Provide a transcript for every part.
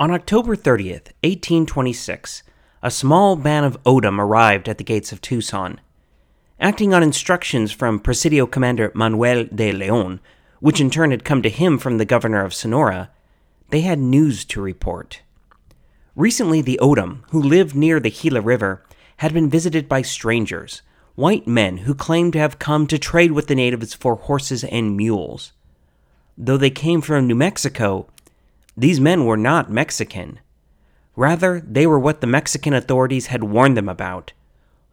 On October 30th, 1826, a small band of O'odham arrived at the gates of Tucson. Acting on instructions from Presidio Commander Manuel de Leon, which in turn had come to him from the governor of Sonora, they had news to report. Recently, the O'odham, who lived near the Gila River, had been visited by strangers, white men who claimed to have come to trade with the natives for horses and mules. Though they came from New Mexico, these men were not Mexican. Rather, they were what the Mexican authorities had warned them about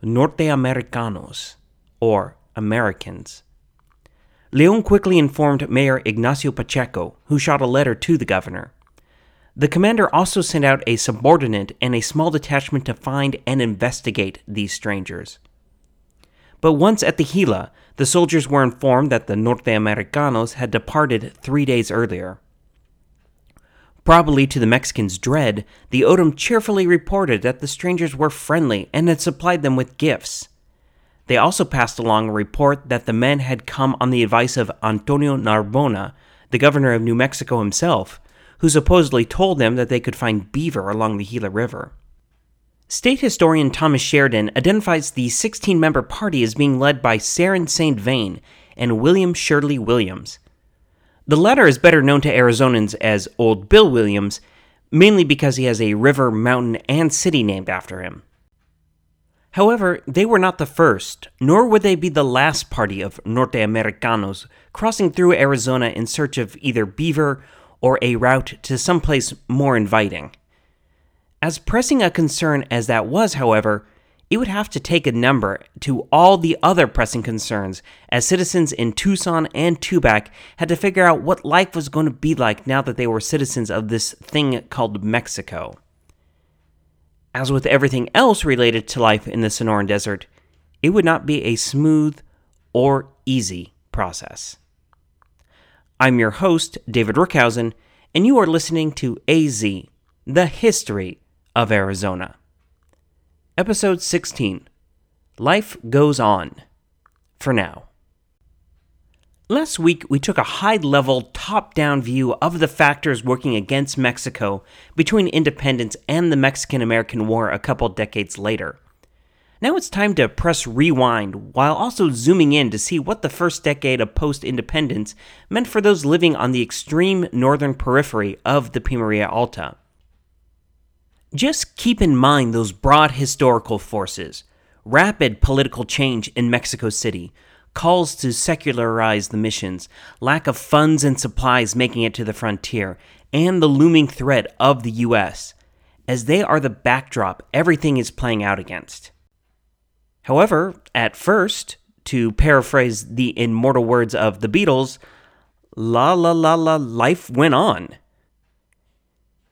Norteamericanos, or Americans. Leon quickly informed Mayor Ignacio Pacheco, who shot a letter to the governor. The commander also sent out a subordinate and a small detachment to find and investigate these strangers. But once at the Gila, the soldiers were informed that the Norteamericanos had departed three days earlier. Probably to the Mexicans' dread, the O'odham cheerfully reported that the strangers were friendly and had supplied them with gifts. They also passed along a report that the men had come on the advice of Antonio Narbona, the governor of New Mexico himself, who supposedly told them that they could find beaver along the Gila River. State historian Thomas Sheridan identifies the 16 member party as being led by Ceran St. Vrain and William Sherley Williams. The latter is better known to Arizonans as Old Bill Williams, mainly because he has a river, mountain, and city named after him. However, they were not the first, nor would they be the last party of Norteamericanos crossing through Arizona in search of either beaver or a route to someplace more inviting. As pressing a concern as that was, however, it would have to take a number to all the other pressing concerns, as citizens in Tucson and Tubac had to figure out what life was going to be like now that they were citizens of this thing called Mexico. As with everything else related to life in the Sonoran Desert, it would not be a smooth or easy process. I'm your host, David Rookhausen, and you are listening to AZ, the history of Arizona. Episode 16 Life Goes On. For now. Last week, we took a high level, top down view of the factors working against Mexico between independence and the Mexican American War a couple decades later. Now it's time to press rewind while also zooming in to see what the first decade of post independence meant for those living on the extreme northern periphery of the Pimeria Alta. Just keep in mind those broad historical forces rapid political change in Mexico City, calls to secularize the missions, lack of funds and supplies making it to the frontier, and the looming threat of the U.S., as they are the backdrop everything is playing out against. However, at first, to paraphrase the immortal words of the Beatles, la la la la, life went on.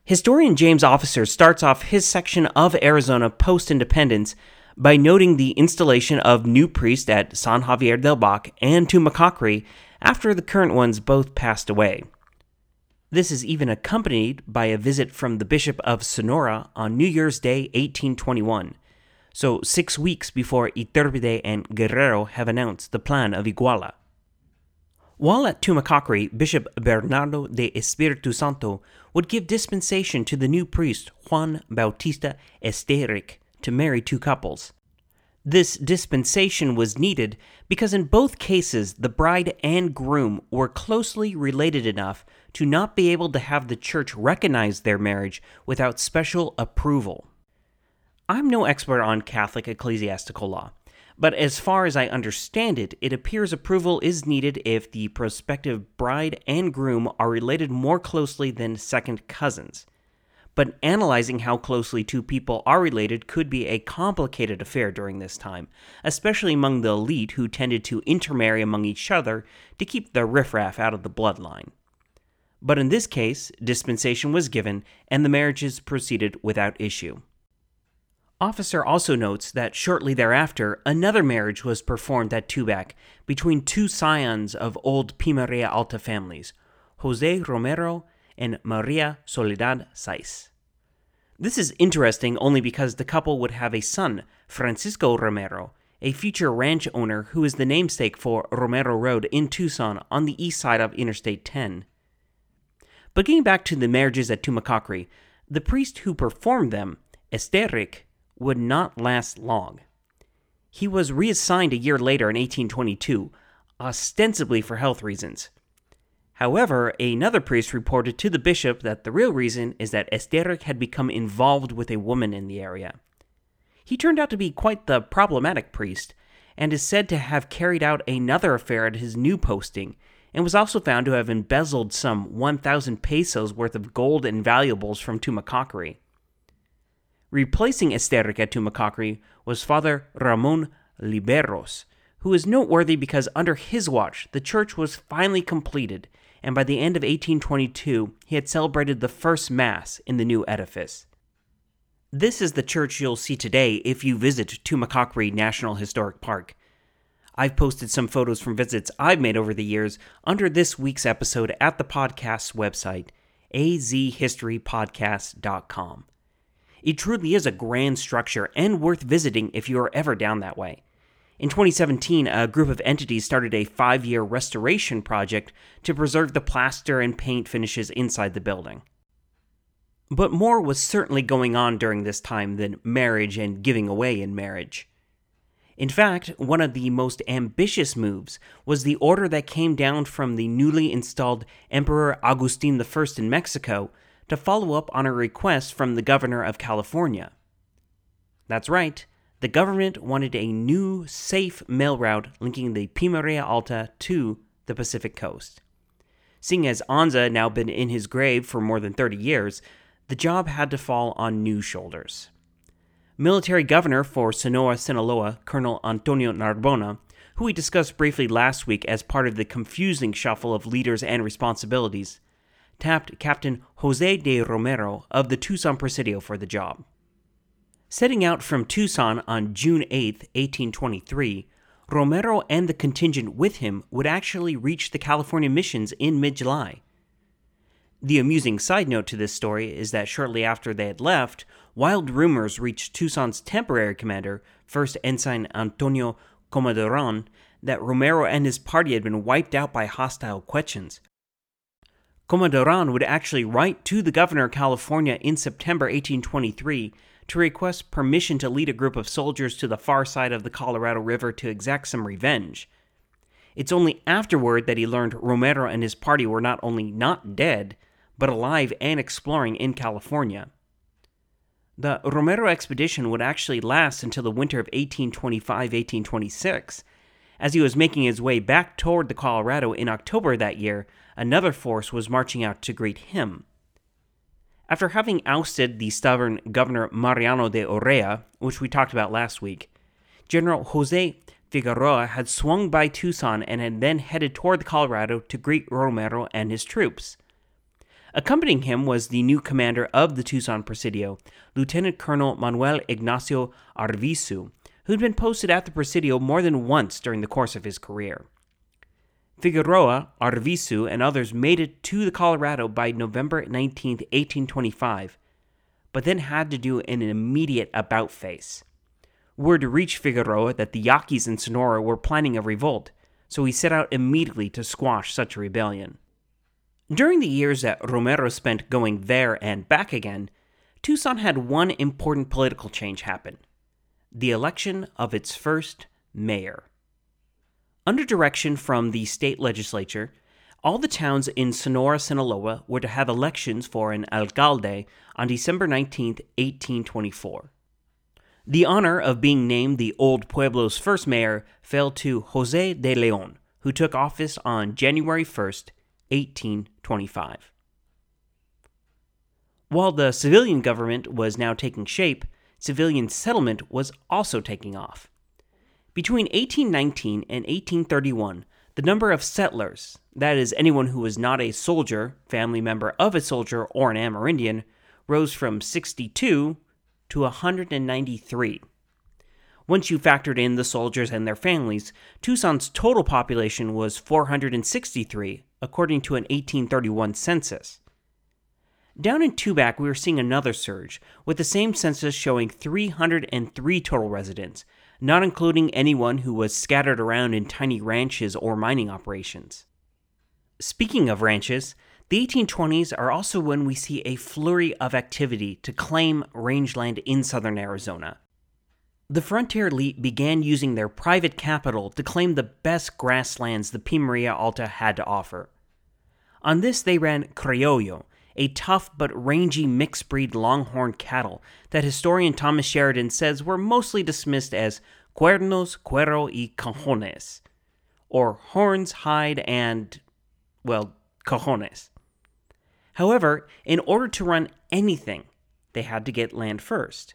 Historian James Officer starts off his section of Arizona post independence by noting the installation of new priests at San Xavier del Bac and Tumacacori after the current ones both passed away. This is even accompanied by a visit from the Bishop of Sonora on New Year's Day 1821, so six weeks before Iturbide and Guerrero have announced the plan of Iguala. While at Tumacacori, Bishop Bernardo de Espiritu Santo would give dispensation to the new priest Juan Bautista Estelric to marry two couples. This dispensation was needed because in both cases the bride and groom were closely related enough to not be able to have the church recognize their marriage without special approval. I'm no expert on Catholic ecclesiastical law, but as far as I understand it, it appears approval is needed if the prospective bride and groom are related more closely than second cousins. But analyzing how closely two people are related could be a complicated affair during this time, especially among the elite who tended to intermarry among each other to keep the riffraff out of the bloodline. But in this case, dispensation was given and the marriages proceeded without issue. Officer also notes that shortly thereafter, another marriage was performed at Tubac between two scions of old Pimeria Alta families, Jose Romero and Maria Soledad Saiz. This is interesting only because the couple would have a son, Francisco Romero, a future ranch owner who is the namesake for Romero Road in Tucson on the east side of Interstate 10. But getting back to the marriages at Tumacacori, The priest who performed them, Estelric, would not last long. He was reassigned a year later in 1822, ostensibly for health reasons. However, another priest reported to the bishop that the real reason is that Estelric had become involved with a woman in the area. He turned out to be quite the problematic priest, and is said to have carried out another affair at his new posting, and was also found to have embezzled some 1,000 pesos worth of gold and valuables from Tumacacori. Replacing Esterica at Tumacacori was Father Ramon Liberos, who is noteworthy because under his watch the church was finally completed and by the end of 1822, he had celebrated the first Mass in the new edifice. This is the church you'll see today if you visit Tumacacori National Historic Park. I've posted some photos from visits I've made over the years under this week's episode at the podcast's website, azhistorypodcast.com. It truly is a grand structure and worth visiting if you are ever down that way. In 2017, a group of entities started a five year restoration project to preserve the plaster and paint finishes inside the building. But more was certainly going on during this time than marriage and giving away in marriage. In fact, one of the most ambitious moves was the order that came down from the newly installed Emperor Agustin I in Mexico to follow up on a request from the governor of California. That's right, the government wanted a new, safe mail route linking the Pimeria Alta to the Pacific coast. Seeing as Anza had now been in his grave for more than 30 years, the job had to fall on new shoulders. Military governor for Sonora, Sinaloa, Colonel Antonio Narbona, who we discussed briefly last week as part of the confusing shuffle of leaders and responsibilities, tapped Captain Jose de Romero of the Tucson Presidio for the job. Setting out from Tucson on June 8, 1823, Romero and the contingent with him would actually reach the California missions in mid July. The amusing side note to this story is that shortly after they had left, wild rumors reached Tucson's temporary commander, First Ensign Antonio Comaduran, that Romero and his party had been wiped out by hostile Quechans. Comaduran would actually write to the governor of California in September 1823 to request permission to lead a group of soldiers to the far side of the Colorado River to exact some revenge. It's only afterward that he learned Romero and his party were not only not dead, but alive and exploring in California. The Romero expedition would actually last until the winter of 1825 1826. As he was making his way back toward the Colorado in October that year, another force was marching out to greet him. After having ousted the stubborn Governor Mariano de Urrea, which we talked about last week, General Jose Figueroa had swung by Tucson and had then headed toward the Colorado to greet Romero and his troops. Accompanying him was the new commander of the Tucson Presidio, Lieutenant Colonel Manuel Ignacio Arvizu, who had been posted at the Presidio more than once during the course of his career. Figueroa, Arvizu, and others made it to the Colorado by November 19, 1825, but then had to do an immediate about face. Word reached Figueroa that the Yaquis in Sonora were planning a revolt, so he set out immediately to squash such a rebellion. During the years that Romero spent going there and back again, Tucson had one important political change happen the election of its first mayor. Under direction from the state legislature, all the towns in Sonora, Sinaloa were to have elections for an alcalde on December 19, 1824. The honor of being named the Old Pueblo's first mayor fell to Jose de Leon, who took office on January 1, 1825. While the civilian government was now taking shape, civilian settlement was also taking off. Between 1819 and 1831, the number of settlers, that is, anyone who was not a soldier, family member of a soldier, or an Amerindian, rose from 62 to 193. Once you factored in the soldiers and their families, Tucson's total population was 463, according to an 1831 census. Down in Tubac, we were seeing another surge, with the same census showing 303 total residents, not including anyone who was scattered around in tiny ranches or mining operations. Speaking of ranches, The 1820s are also when we see a flurry of activity to claim rangeland in southern Arizona. The frontier elite began using their private capital to claim the best grasslands the Pimeria Alta had to offer. On this, they ran Criollo, a tough but rangy mixed breed longhorn cattle that historian Thomas Sheridan says were mostly dismissed as cuernos, cuero y cajones, or horns, hide, and, well, cajones. However, in order to run anything, they had to get land first.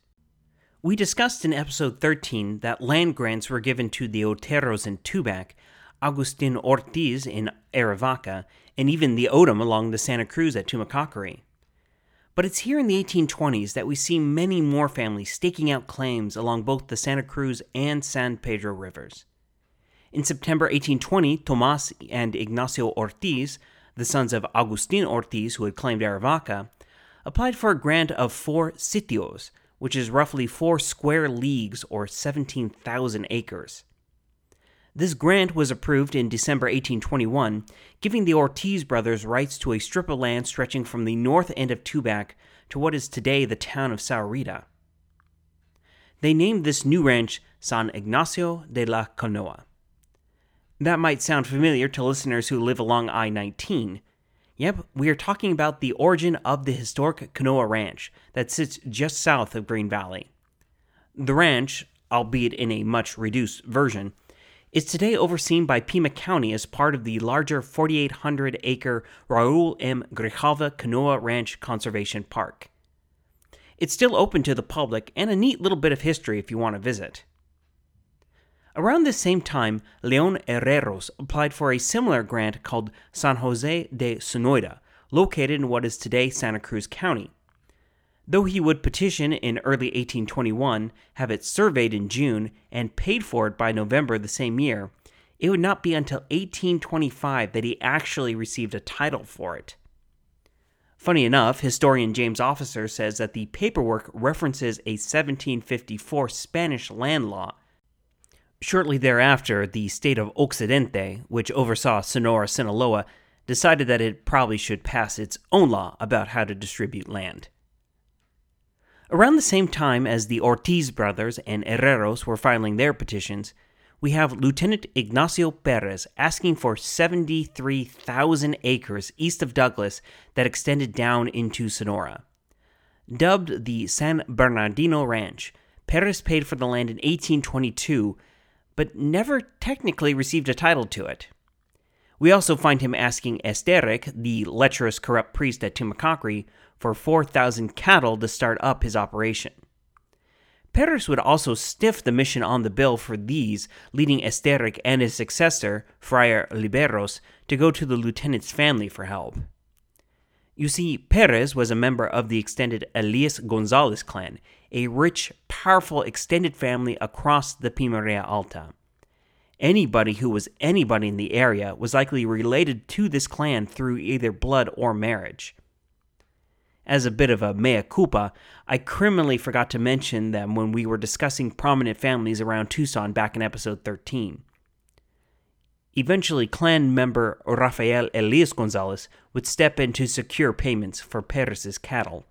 We discussed in episode 13 that land grants were given to the Oteros in Tubac, Agustin Ortiz in Arivaca, and even the O'odham along the Santa Cruz at Tumacacori. But it's here in the 1820s that we see many more families staking out claims along both the Santa Cruz and San Pedro rivers. In September 1820, Tomas and Ignacio Ortiz the sons of Agustin Ortiz, who had claimed Arivaca, applied for a grant of four sitios, which is roughly four square leagues or 17,000 acres. This grant was approved in December 1821, giving the Ortiz brothers rights to a strip of land stretching from the north end of Tubac to what is today the town of Sahuarita. They named this new ranch San Ignacio de la Canoa. That might sound familiar to listeners who live along I 19. Yep, we are talking about the origin of the historic Canoa Ranch that sits just south of Green Valley. The ranch, albeit in a much reduced version, is today overseen by Pima County as part of the larger 4,800 acre Raul M. Grijalva Canoa Ranch Conservation Park. It's still open to the public and a neat little bit of history if you want to visit. Around this same time, Leon Herreros applied for a similar grant called San Jose de Sonoita, located in what is today Santa Cruz County. Though he would petition in early 1821, have it surveyed in June, and paid for it by November the same year, it would not be until 1825 that he actually received a title for it. Funny enough, historian James Officer says that the paperwork references a 1754 Spanish land law Shortly thereafter, the state of Occidente, which oversaw Sonora Sinaloa, decided that it probably should pass its own law about how to distribute land. Around the same time as the Ortiz brothers and Herreros were filing their petitions, we have Lieutenant Ignacio Perez asking for 73,000 acres east of Douglas that extended down into Sonora. Dubbed the San Bernardino Ranch, Perez paid for the land in 1822 but never technically received a title to it. We also find him asking Estelric, the lecherous corrupt priest at Tumacacori, for 4,000 cattle to start up his operation. Perez would also stiff the mission on the bill for these, leading Estelric and his successor, Friar Liberos, to go to the lieutenant's family for help. You see, Perez was a member of the extended Elias Gonzalez clan, a rich, powerful extended family across the Pimeria Alta. Anybody who was anybody in the area was likely related to this clan through either blood or marriage. As a bit of a mea culpa, I criminally forgot to mention them when we were discussing prominent families around Tucson back in episode 13. Eventually, clan member Rafael Elias Gonzalez would step in to secure payments for Perez's cattle.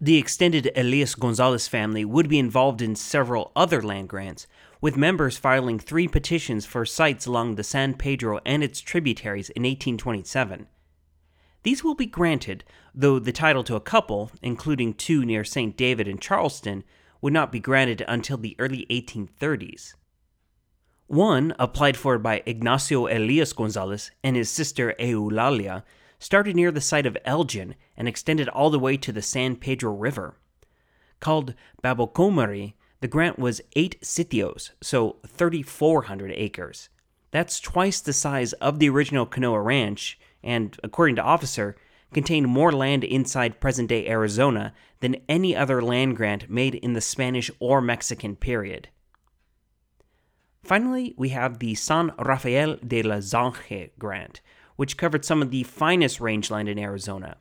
The extended Elias Gonzalez family would be involved in several other land grants, with members filing three petitions for sites along the San Pedro and its tributaries in 1827. These will be granted, though the title to a couple, including two near St. David and Charleston, would not be granted until the early 1830s. One, applied for by Ignacio Elias Gonzalez and his sister Eulalia, started near the site of Elgin and extended all the way to the San Pedro River. Called Babocomari, the grant was eight sitios, so 3,400 acres. That's twice the size of the original Canoa Ranch, and, according to Officer, contained more land inside present day Arizona than any other land grant made in the Spanish or Mexican period. Finally, we have the San Rafael de la Zanja grant, which covered some of the finest rangeland in Arizona.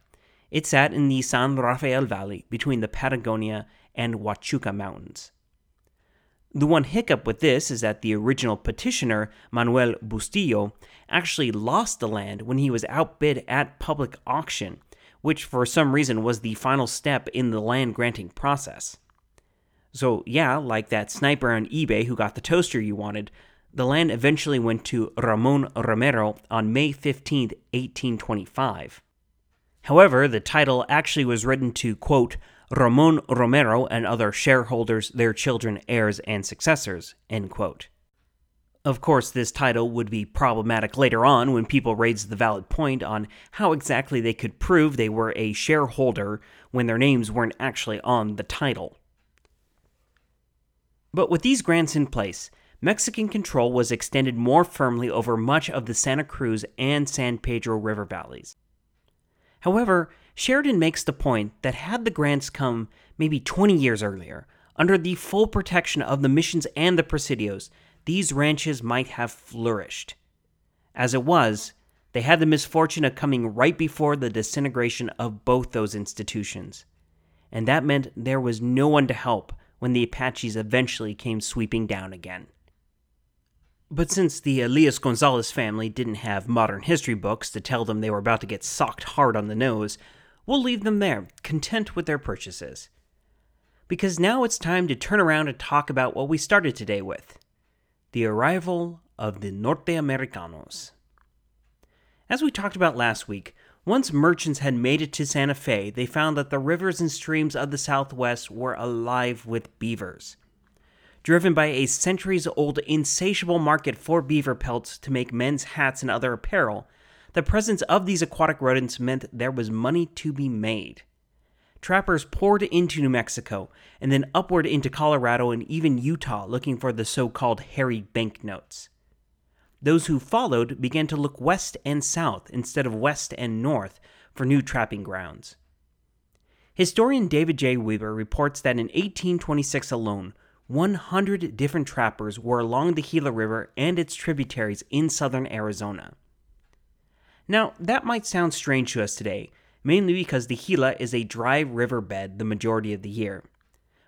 It sat in the San Rafael Valley between the Patagonia and Huachuca Mountains. The one hiccup with this is that the original petitioner, Manuel Bustillo, actually lost the land when he was outbid at public auction, which for some reason was the final step in the land granting process. So, yeah, like that sniper on eBay who got the toaster you wanted, the land eventually went to Ramon Romero on May 15, 1825. However, the title actually was written to, quote, Ramon Romero and other shareholders, their children, heirs, and successors. Of course, this title would be problematic later on when people raised the valid point on how exactly they could prove they were a shareholder when their names weren't actually on the title. But with these grants in place, Mexican control was extended more firmly over much of the Santa Cruz and San Pedro River valleys. However, Sheridan makes the point that had the grants come maybe 20 years earlier, under the full protection of the missions and the presidios, these ranches might have flourished. As it was, they had the misfortune of coming right before the disintegration of both those institutions. And that meant there was no one to help when the Apaches eventually came sweeping down again. But since the Elias Gonzalez family didn't have modern history books to tell them they were about to get socked hard on the nose, we'll leave them there, content with their purchases. Because now it's time to turn around and talk about what we started today with the arrival of the Norte Americanos. As we talked about last week, once merchants had made it to Santa Fe, they found that the rivers and streams of the Southwest were alive with beavers. Driven by a centuries old insatiable market for beaver pelts to make men's hats and other apparel, the presence of these aquatic rodents meant there was money to be made. Trappers poured into New Mexico and then upward into Colorado and even Utah looking for the so called hairy banknotes. Those who followed began to look west and south instead of west and north for new trapping grounds. Historian David J. Weber reports that in 1826 alone, 100 different trappers were along the Gila River and its tributaries in southern Arizona. Now, that might sound strange to us today, mainly because the Gila is a dry riverbed the majority of the year.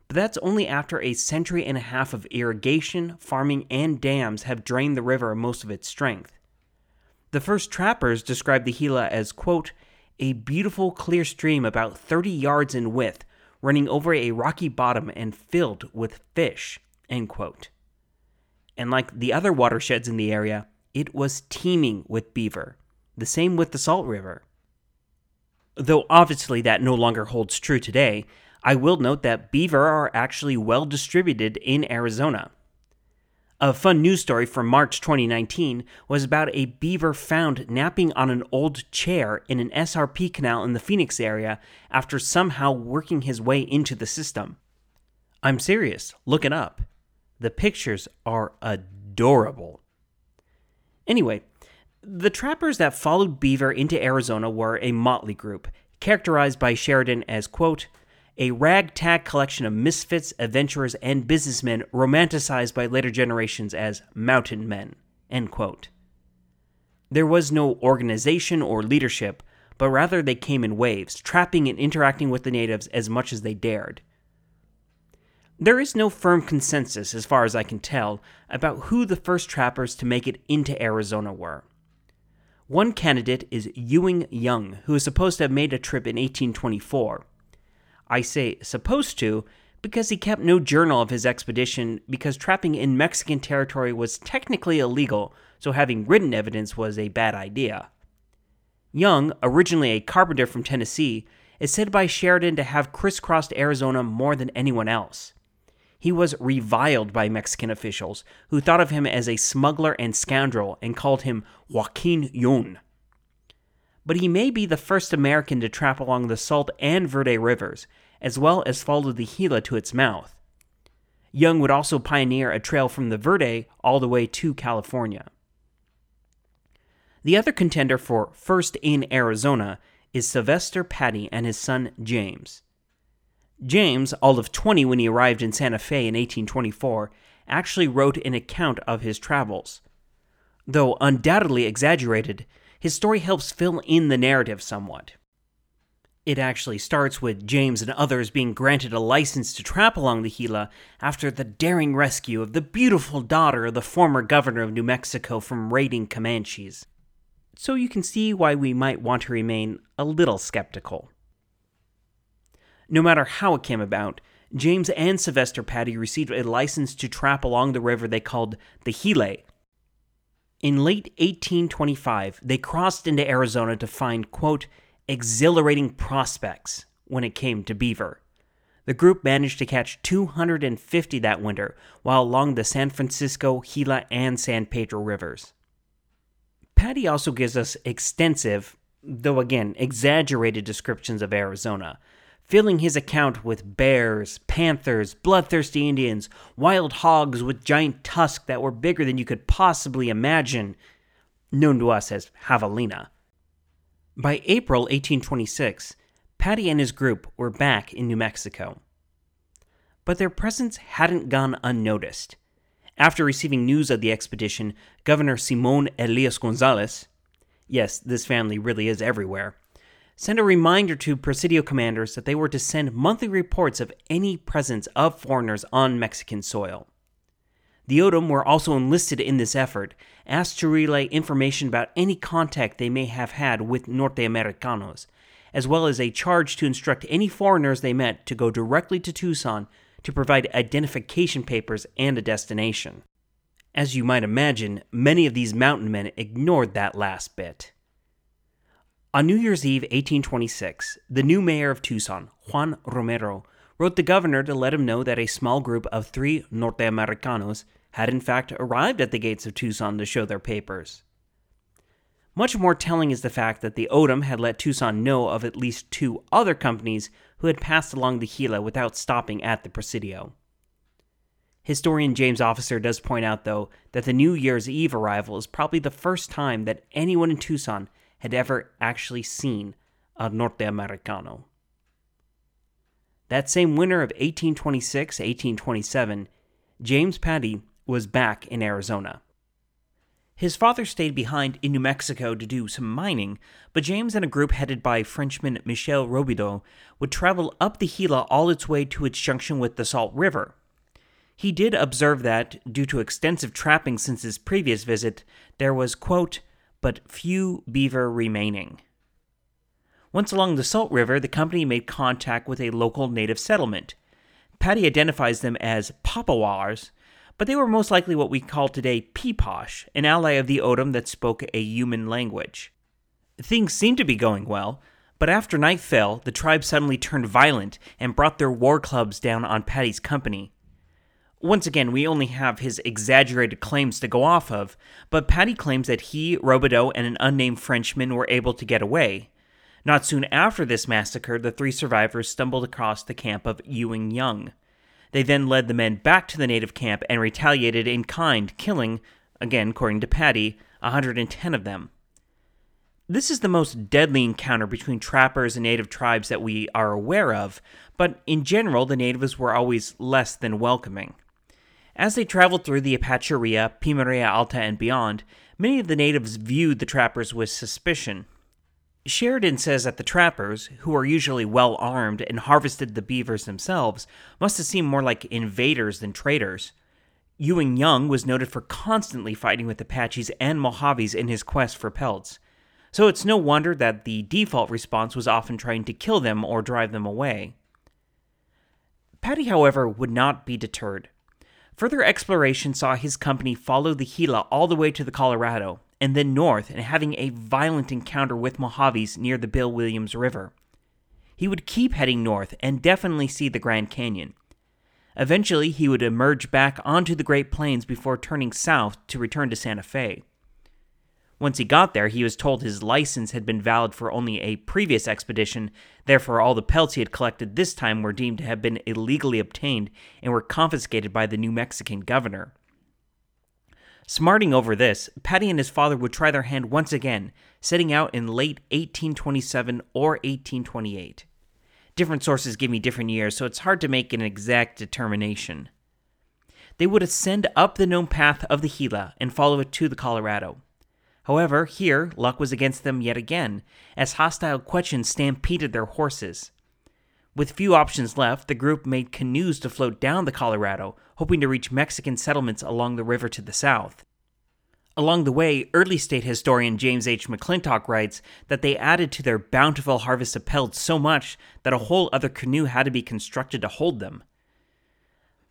But that's only after a century and a half of irrigation, farming, and dams have drained the river most of its strength. The first trappers described the Gila as, quote, a beautiful clear stream about 30 yards in width, running over a rocky bottom and filled with fish, end quote. And like the other watersheds in the area, it was teeming with beaver. The same with the Salt River. Though obviously that no longer holds true today, I will note that beaver are actually well distributed in Arizona. A fun news story from March 2019 was about a beaver found napping on an old chair in an SRP canal in the Phoenix area after somehow working his way into the system. I'm serious, look it up. The pictures are adorable. Anyway, the trappers that followed Beaver into Arizona were a motley group, characterized by Sheridan as, quote, a ragtag collection of misfits, adventurers, and businessmen romanticized by later generations as mountain men. There was no organization or leadership, but rather they came in waves, trapping and interacting with the natives as much as they dared. There is no firm consensus, as far as I can tell, about who the first trappers to make it into Arizona were. One candidate is Ewing Young, who is supposed to have made a trip in 1824. I say supposed to because he kept no journal of his expedition because trapping in Mexican territory was technically illegal, so having written evidence was a bad idea. Young, originally a carpenter from Tennessee, is said by Sheridan to have crisscrossed Arizona more than anyone else. He was reviled by Mexican officials, who thought of him as a smuggler and scoundrel and called him Joaquin Yun. But he may be the first American to trap along the Salt and Verde rivers, as well as follow the Gila to its mouth. Young would also pioneer a trail from the Verde all the way to California. The other contender for first in Arizona is Sylvester Pattie and his son James. James, all of 20 when he arrived in Santa Fe in 1824, actually wrote an account of his travels. Though undoubtedly exaggerated, his story helps fill in the narrative somewhat. It actually starts with James and others being granted a license to trap along the Gila after the daring rescue of the beautiful daughter of the former governor of New Mexico from raiding Comanches. So you can see why we might want to remain a little skeptical. No matter how it came about, James and Sylvester Pattie received a license to trap along the river they called the Gila. In late 1825, they crossed into Arizona to find, quote, exhilarating prospects when it came to beaver. The group managed to catch 250 that winter while along the San Francisco, Gila, and San Pedro rivers. Pattie also gives us extensive, though again exaggerated descriptions of Arizona, filling his account with bears, panthers, bloodthirsty Indians, wild hogs with giant tusks that were bigger than you could possibly imagine, known to us as javelina. By April 1826, Pattie and his group were back in New Mexico. But their presence hadn't gone unnoticed. After receiving news of the expedition, Governor Simon Elias Gonzalez, yes, this family really is everywhere, sent a reminder to Presidio commanders that they were to send monthly reports of any presence of foreigners on Mexican soil. The O'odham were also enlisted in this effort, asked to relay information about any contact they may have had with Norte Americanos, as well as a charge to instruct any foreigners they met to go directly to Tucson to provide identification papers and a destination. As you might imagine, many of these mountain men ignored that last bit. On New Year's Eve 1826, the new mayor of Tucson, Juan Romero, wrote the governor to let him know that a small group of three Norte Americanos had in fact arrived at the gates of Tucson to show their papers. Much more telling is the fact that the O'odham had let Tucson know of at least two other companies who had passed along the Gila without stopping at the Presidio. Historian James Officer does point out, though, that the New Year's Eve arrival is probably the first time that anyone in Tucson had ever actually seen a Norte Americano. That same winter of 1826 1827, James Pattie was back in Arizona. His father stayed behind in New Mexico to do some mining, but James and a group headed by Frenchman Michel Robidoux would travel up the Gila all its way to its junction with the Salt River. He did observe that, due to extensive trapping since his previous visit, there was, quote, but few beaver remaining. Once along the Salt River, the company made contact with a local native settlement. Pattie identifies them as Papawars, but they were most likely what we call today Piipaash, an ally of the O'odham that spoke a Yuman language. Things seemed to be going well, but after night fell, the tribe suddenly turned violent and brought their war clubs down on Pattie's company. Once again, we only have his exaggerated claims to go off of, but Pattie claims that he, Robidoux, and an unnamed Frenchman were able to get away. Not soon after this massacre, the three survivors stumbled across the camp of Ewing Young. They then led the men back to the native camp and retaliated in kind, killing, again according to Pattie, 110 of them. This is the most deadly encounter between trappers and native tribes that we are aware of, but in general, the natives were always less than welcoming. As they traveled through the Apacheria, Pimeria Alta, and beyond, many of the natives viewed the trappers with suspicion. Sheridan says that the trappers, who are usually well armed and harvested the beavers themselves, must have seemed more like invaders than traders. Ewing Young was noted for constantly fighting with Apaches and Mojaves in his quest for pelts, so it's no wonder that the default response was often trying to kill them or drive them away. Pattie, however, would not be deterred. Further exploration saw his company follow the Gila all the way to the Colorado, and then north and having a violent encounter with Mojaves near the Bill Williams River. He would keep heading north and definitely see the Grand Canyon. Eventually, he would emerge back onto the Great Plains before turning south to return to Santa Fe. Once he got there, he was told his license had been valid for only a previous expedition, therefore, all the pelts he had collected this time were deemed to have been illegally obtained and were confiscated by the New Mexican governor. Smarting over this, Pattie and his father would try their hand once again, setting out in late 1827 or 1828. Different sources give me different years, so it's hard to make an exact determination. They would ascend up the known path of the Gila and follow it to the Colorado. However, here, luck was against them yet again, as hostile Quechans stampeded their horses. With few options left, the group made canoes to float down the Colorado, hoping to reach Mexican settlements along the river to the south. Along the way, early state historian James H. McClintock writes that they added to their bountiful harvest of pelts so much that a whole other canoe had to be constructed to hold them.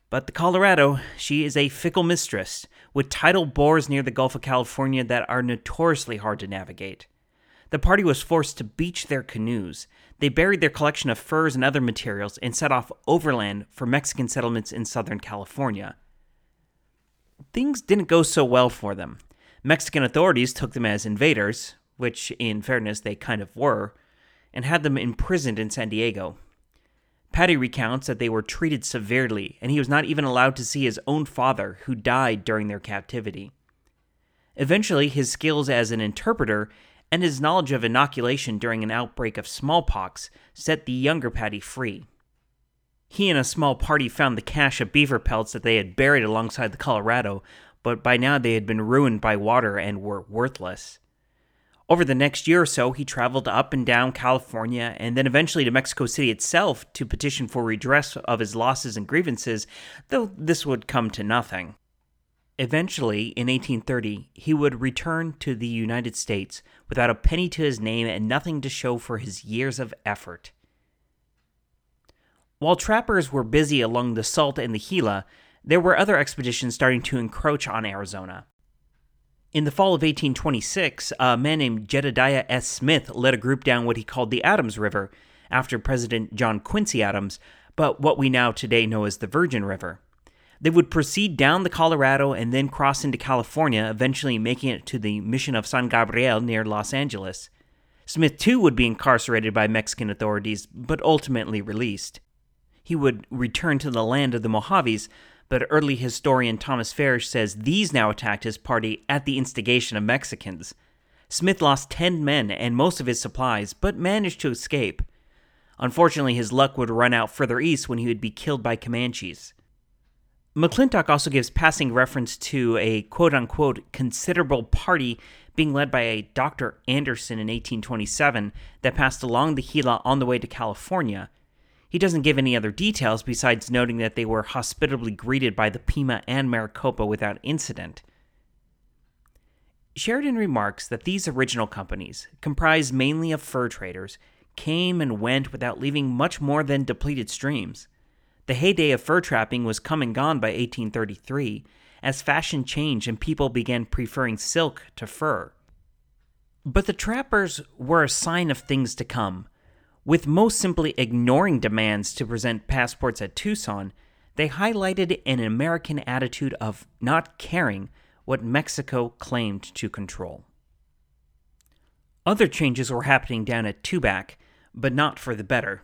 But the Colorado, she is a fickle mistress, with tidal bores near the Gulf of California that are notoriously hard to navigate. The party was forced to beach their canoes. They buried their collection of furs and other materials and set off overland for Mexican settlements in Southern California. Things didn't go so well for them. Mexican authorities took them as invaders, which, in fairness, they kind of were, and had them imprisoned in San Diego. Pattie recounts that they were treated severely, and he was not even allowed to see his own father, who died during their captivity. Eventually, his skills as an interpreter and his knowledge of inoculation during an outbreak of smallpox set the younger Pattie free. He and a small party found the cache of beaver pelts that they had buried alongside the Colorado, but by now they had been ruined by water and were worthless. Over the next year or so, he traveled up and down California and then eventually to Mexico City itself to petition for redress of his losses and grievances, though this would come to nothing. Eventually, in 1830, he would return to the United States without a penny to his name and nothing to show for his years of effort. While trappers were busy along the Salt and the Gila, there were other expeditions starting to encroach on Arizona. In the fall of 1826, a man named Jedediah S. Smith led a group down what he called the Adams River, after President John Quincy Adams, but what we now today know as the Virgin River. They would proceed down the Colorado and then cross into California, eventually making it to the Mission of San Gabriel near Los Angeles. Smith, too, would be incarcerated by Mexican authorities, but ultimately released. He would return to the land of the Mojaves, but early historian Thomas Farish says these now attacked his party at the instigation of Mexicans. Smith lost 10 men and most of his supplies, but managed to escape. Unfortunately, his luck would run out further east when he would be killed by Comanches. McClintock also gives passing reference to a quote unquote considerable party being led by a Dr. Anderson in 1827 that passed along the Gila on the way to California. He doesn't give any other details besides noting that they were hospitably greeted by the Pima and Maricopa without incident. Sheridan remarks that these original companies, comprised mainly of fur traders, came and went without leaving much more than depleted streams. The heyday of fur trapping was come and gone by 1833, as fashion changed and people began preferring silk to fur. But the trappers were a sign of things to come, with most simply ignoring demands to present passports at Tucson, they highlighted an American attitude of not caring what Mexico claimed to control. Other changes were happening down at Tubac, but not for the better.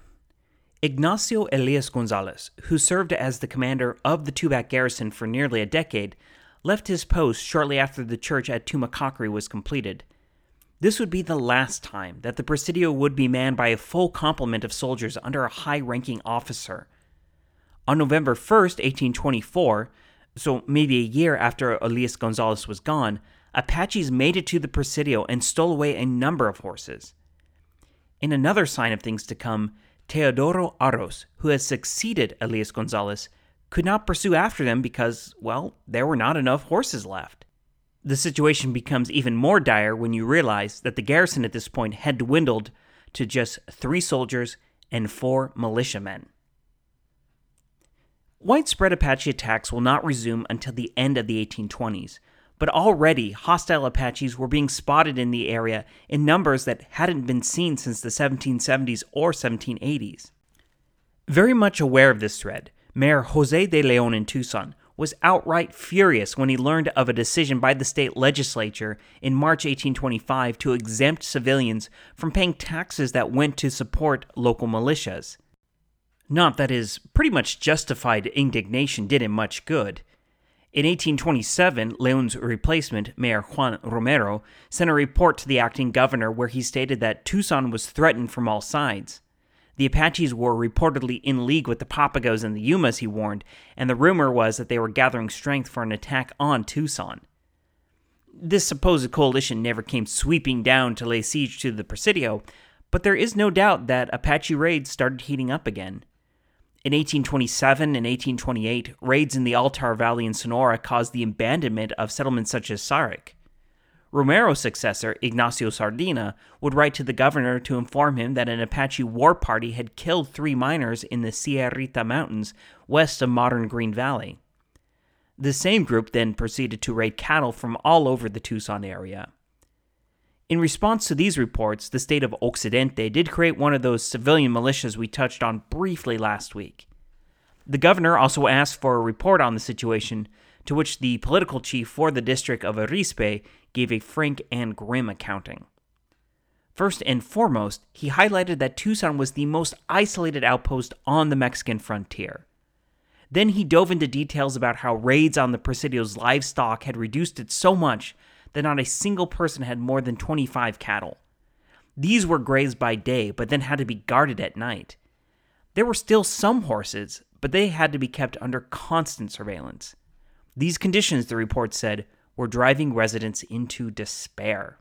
Ignacio Elias Gonzalez, who served as the commander of the Tubac garrison for nearly a decade, left his post shortly after the church at Tumacacori was completed. This would be the last time that the Presidio would be manned by a full complement of soldiers under a high ranking officer. On November 1st, 1824, so maybe a year after Elias Gonzalez was gone, Apaches made it to the Presidio and stole away a number of horses. In another sign of things to come, Teodoro Arros, who had succeeded Elias Gonzalez, could not pursue after them because, well, there were not enough horses left. The situation becomes even more dire when you realize that the garrison at this point had dwindled to just three soldiers and four militiamen. Widespread Apache attacks will not resume until the end of the 1820s, but already hostile Apaches were being spotted in the area in numbers that hadn't been seen since the 1770s or 1780s. Very much aware of this threat, Mayor Jose de Leon in Tucson was outright furious when he learned of a decision by the state legislature in March 1825 to exempt civilians from paying taxes that went to support local militias. Not that his pretty much justified indignation did him much good. In 1827, Leon's replacement, Mayor Juan Romero, sent a report to the acting governor where he stated that Tucson was threatened from all sides. The Apaches were reportedly in league with the Papagos and the Yumas, he warned, and the rumor was that they were gathering strength for an attack on Tucson. This supposed coalition never came sweeping down to lay siege to the Presidio, but there is no doubt that Apache raids started heating up again. In 1827 and 1828, raids in the Altar Valley in Sonora caused the abandonment of settlements such as Saric. Romero's successor, Ignacio Sardina, would write to the governor to inform him that an Apache war party had killed three miners in the Sierrita Mountains west of modern Green Valley. The same group then proceeded to raid cattle from all over the Tucson area. In response to these reports, the state of Occidente did create one of those civilian militias we touched on briefly last week. The governor also asked for a report on the situation, to which the political chief for the district of Arizpe gave a frank and grim accounting. First and foremost, he highlighted that Tucson was the most isolated outpost on the Mexican frontier. Then he dove into details about how raids on the Presidio's livestock had reduced it so much that not a single person had more than 25 cattle. These were grazed by day, but then had to be guarded at night. There were still some horses, but they had to be kept under constant surveillance. These conditions, the report said, were driving residents into despair.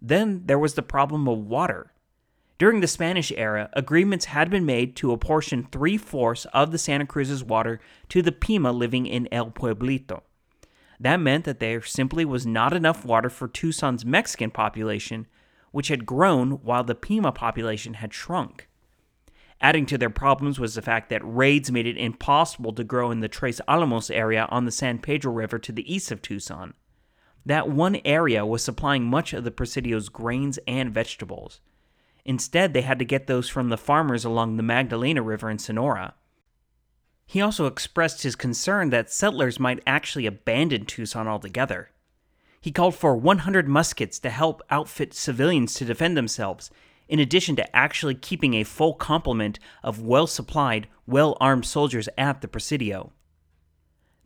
Then there was the problem of water. During the Spanish era, agreements had been made to apportion three fourths of the Santa Cruz's water to the Pima living in El Pueblito. That meant that there simply was not enough water for Tucson's Mexican population, which had grown while the Pima population had shrunk. Adding to their problems was the fact that raids made it impossible to grow in the Tres Alamos area on the San Pedro River to the east of Tucson. That one area was supplying much of the Presidio's grains and vegetables. Instead, they had to get those from the farmers along the Magdalena River in Sonora. He also expressed his concern that settlers might actually abandon Tucson altogether. He called for 100 muskets to help outfit civilians to defend themselves, in addition to actually keeping a full complement of well supplied, well armed soldiers at the Presidio.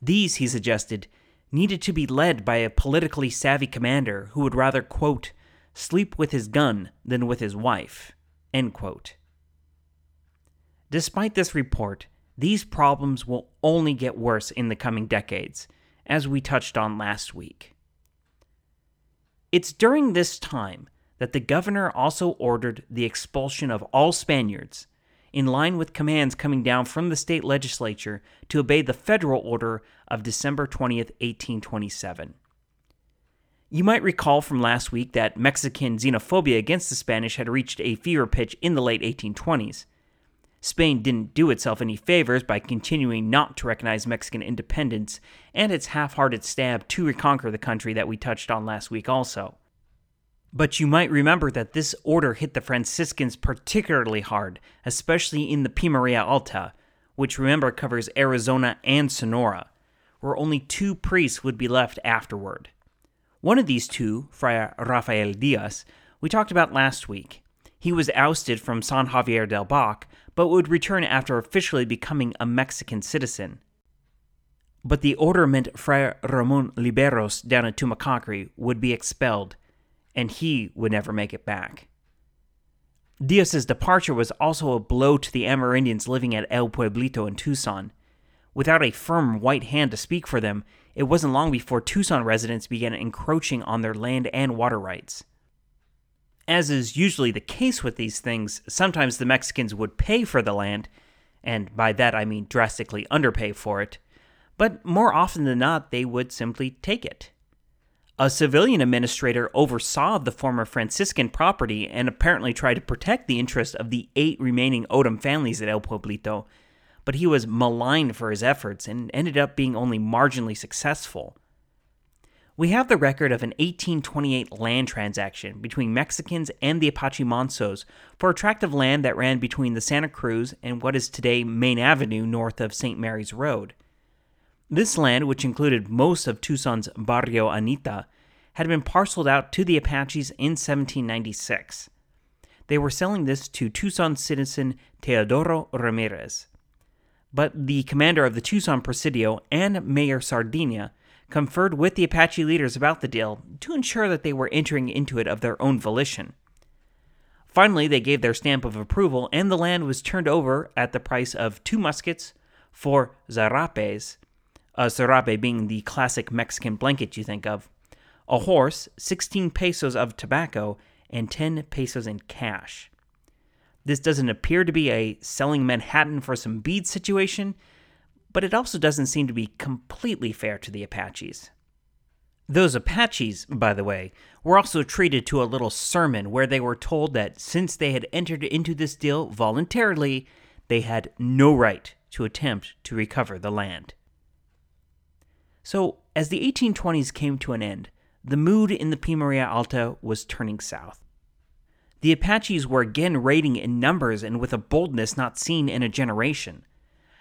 These, he suggested, needed to be led by a politically savvy commander who would rather, quote, sleep with his gun than with his wife. Despite this report, these problems will only get worse in the coming decades, as we touched on last week. It's during this time that the governor also ordered the expulsion of all Spaniards, in line with commands coming down from the state legislature to obey the federal order of December 20th, 1827. You might recall from last week that Mexican xenophobia against the Spanish had reached a fever pitch in the late 1820s. Spain didn't do itself any favors by continuing not to recognize Mexican independence and its half hearted stab to reconquer the country that we touched on last week, also. But you might remember that this order hit the Franciscans particularly hard, especially in the Pimeria Alta, which remember covers Arizona and Sonora, where only two priests would be left afterward. One of these two, Friar Rafael Diaz, we talked about last week. He was ousted from San Xavier del Bac, but would return after officially becoming a Mexican citizen. But the order meant Friar Ramon Liberos down at Tumacacori would be expelled, and he would never make it back. Diaz's departure was also a blow to the Amerindians living at El Pueblito in Tucson. Without a firm white hand to speak for them, it wasn't long before Tucson residents began encroaching on their land and water rights. As is usually the case with these things, sometimes the Mexicans would pay for the land, and by that I mean drastically underpay for it, but more often than not, they would simply take it. A civilian administrator oversaw the former Franciscan property and apparently tried to protect the interests of the eight remaining O'odham families at El Pueblito, but he was maligned for his efforts and ended up being only marginally successful. We have the record of an 1828 land transaction between Mexicans and the Apache Mansos for a tract of land that ran between the Santa Cruz and what is today Main Avenue north of St. Mary's Road. This land, which included most of Tucson's Barrio Anita, had been parceled out to the Apaches in 1796. They were selling this to Tucson citizen Teodoro Ramirez. But the commander of the Tucson Presidio and Mayor Sardina conferred with the Apache leaders about the deal to ensure that they were entering into it of their own volition. Finally, they gave their stamp of approval, and the land was turned over at the price of two muskets, four zarapes, a serape being the classic Mexican blanket you think of, a horse, 16 pesos of tobacco, and 10 pesos in cash. This doesn't appear to be a selling Manhattan for some beads situation, but it also doesn't seem to be completely fair to the Apaches. Those Apaches, by the way, were also treated to a little sermon where they were told that since they had entered into this deal voluntarily, they had no right to attempt to recover the land. So, as the 1820s came to an end, the mood in the Pimeria Alta was turning south. The Apaches were again raiding in numbers and with a boldness not seen in a generation.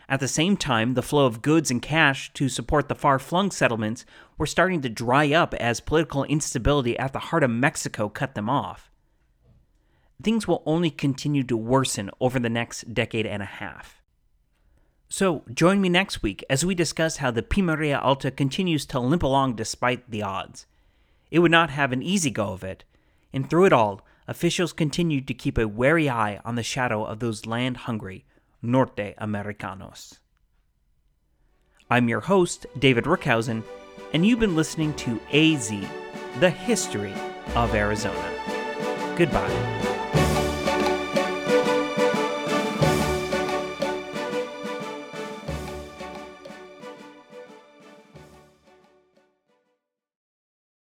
At the same time, the flow of goods and cash to support the far flung settlements were starting to dry up as political instability at the heart of Mexico cut them off. Things will only continue to worsen over the next decade and a half. So, join me next week as we discuss how the Pimeria Alta continues to limp along despite the odds. It would not have an easy go of it, and through it all, officials continued to keep a wary eye on the shadow of those land hungry Norte Americanos. I'm your host, David Rookhausen, and you've been listening to AZ, the history of Arizona. Goodbye.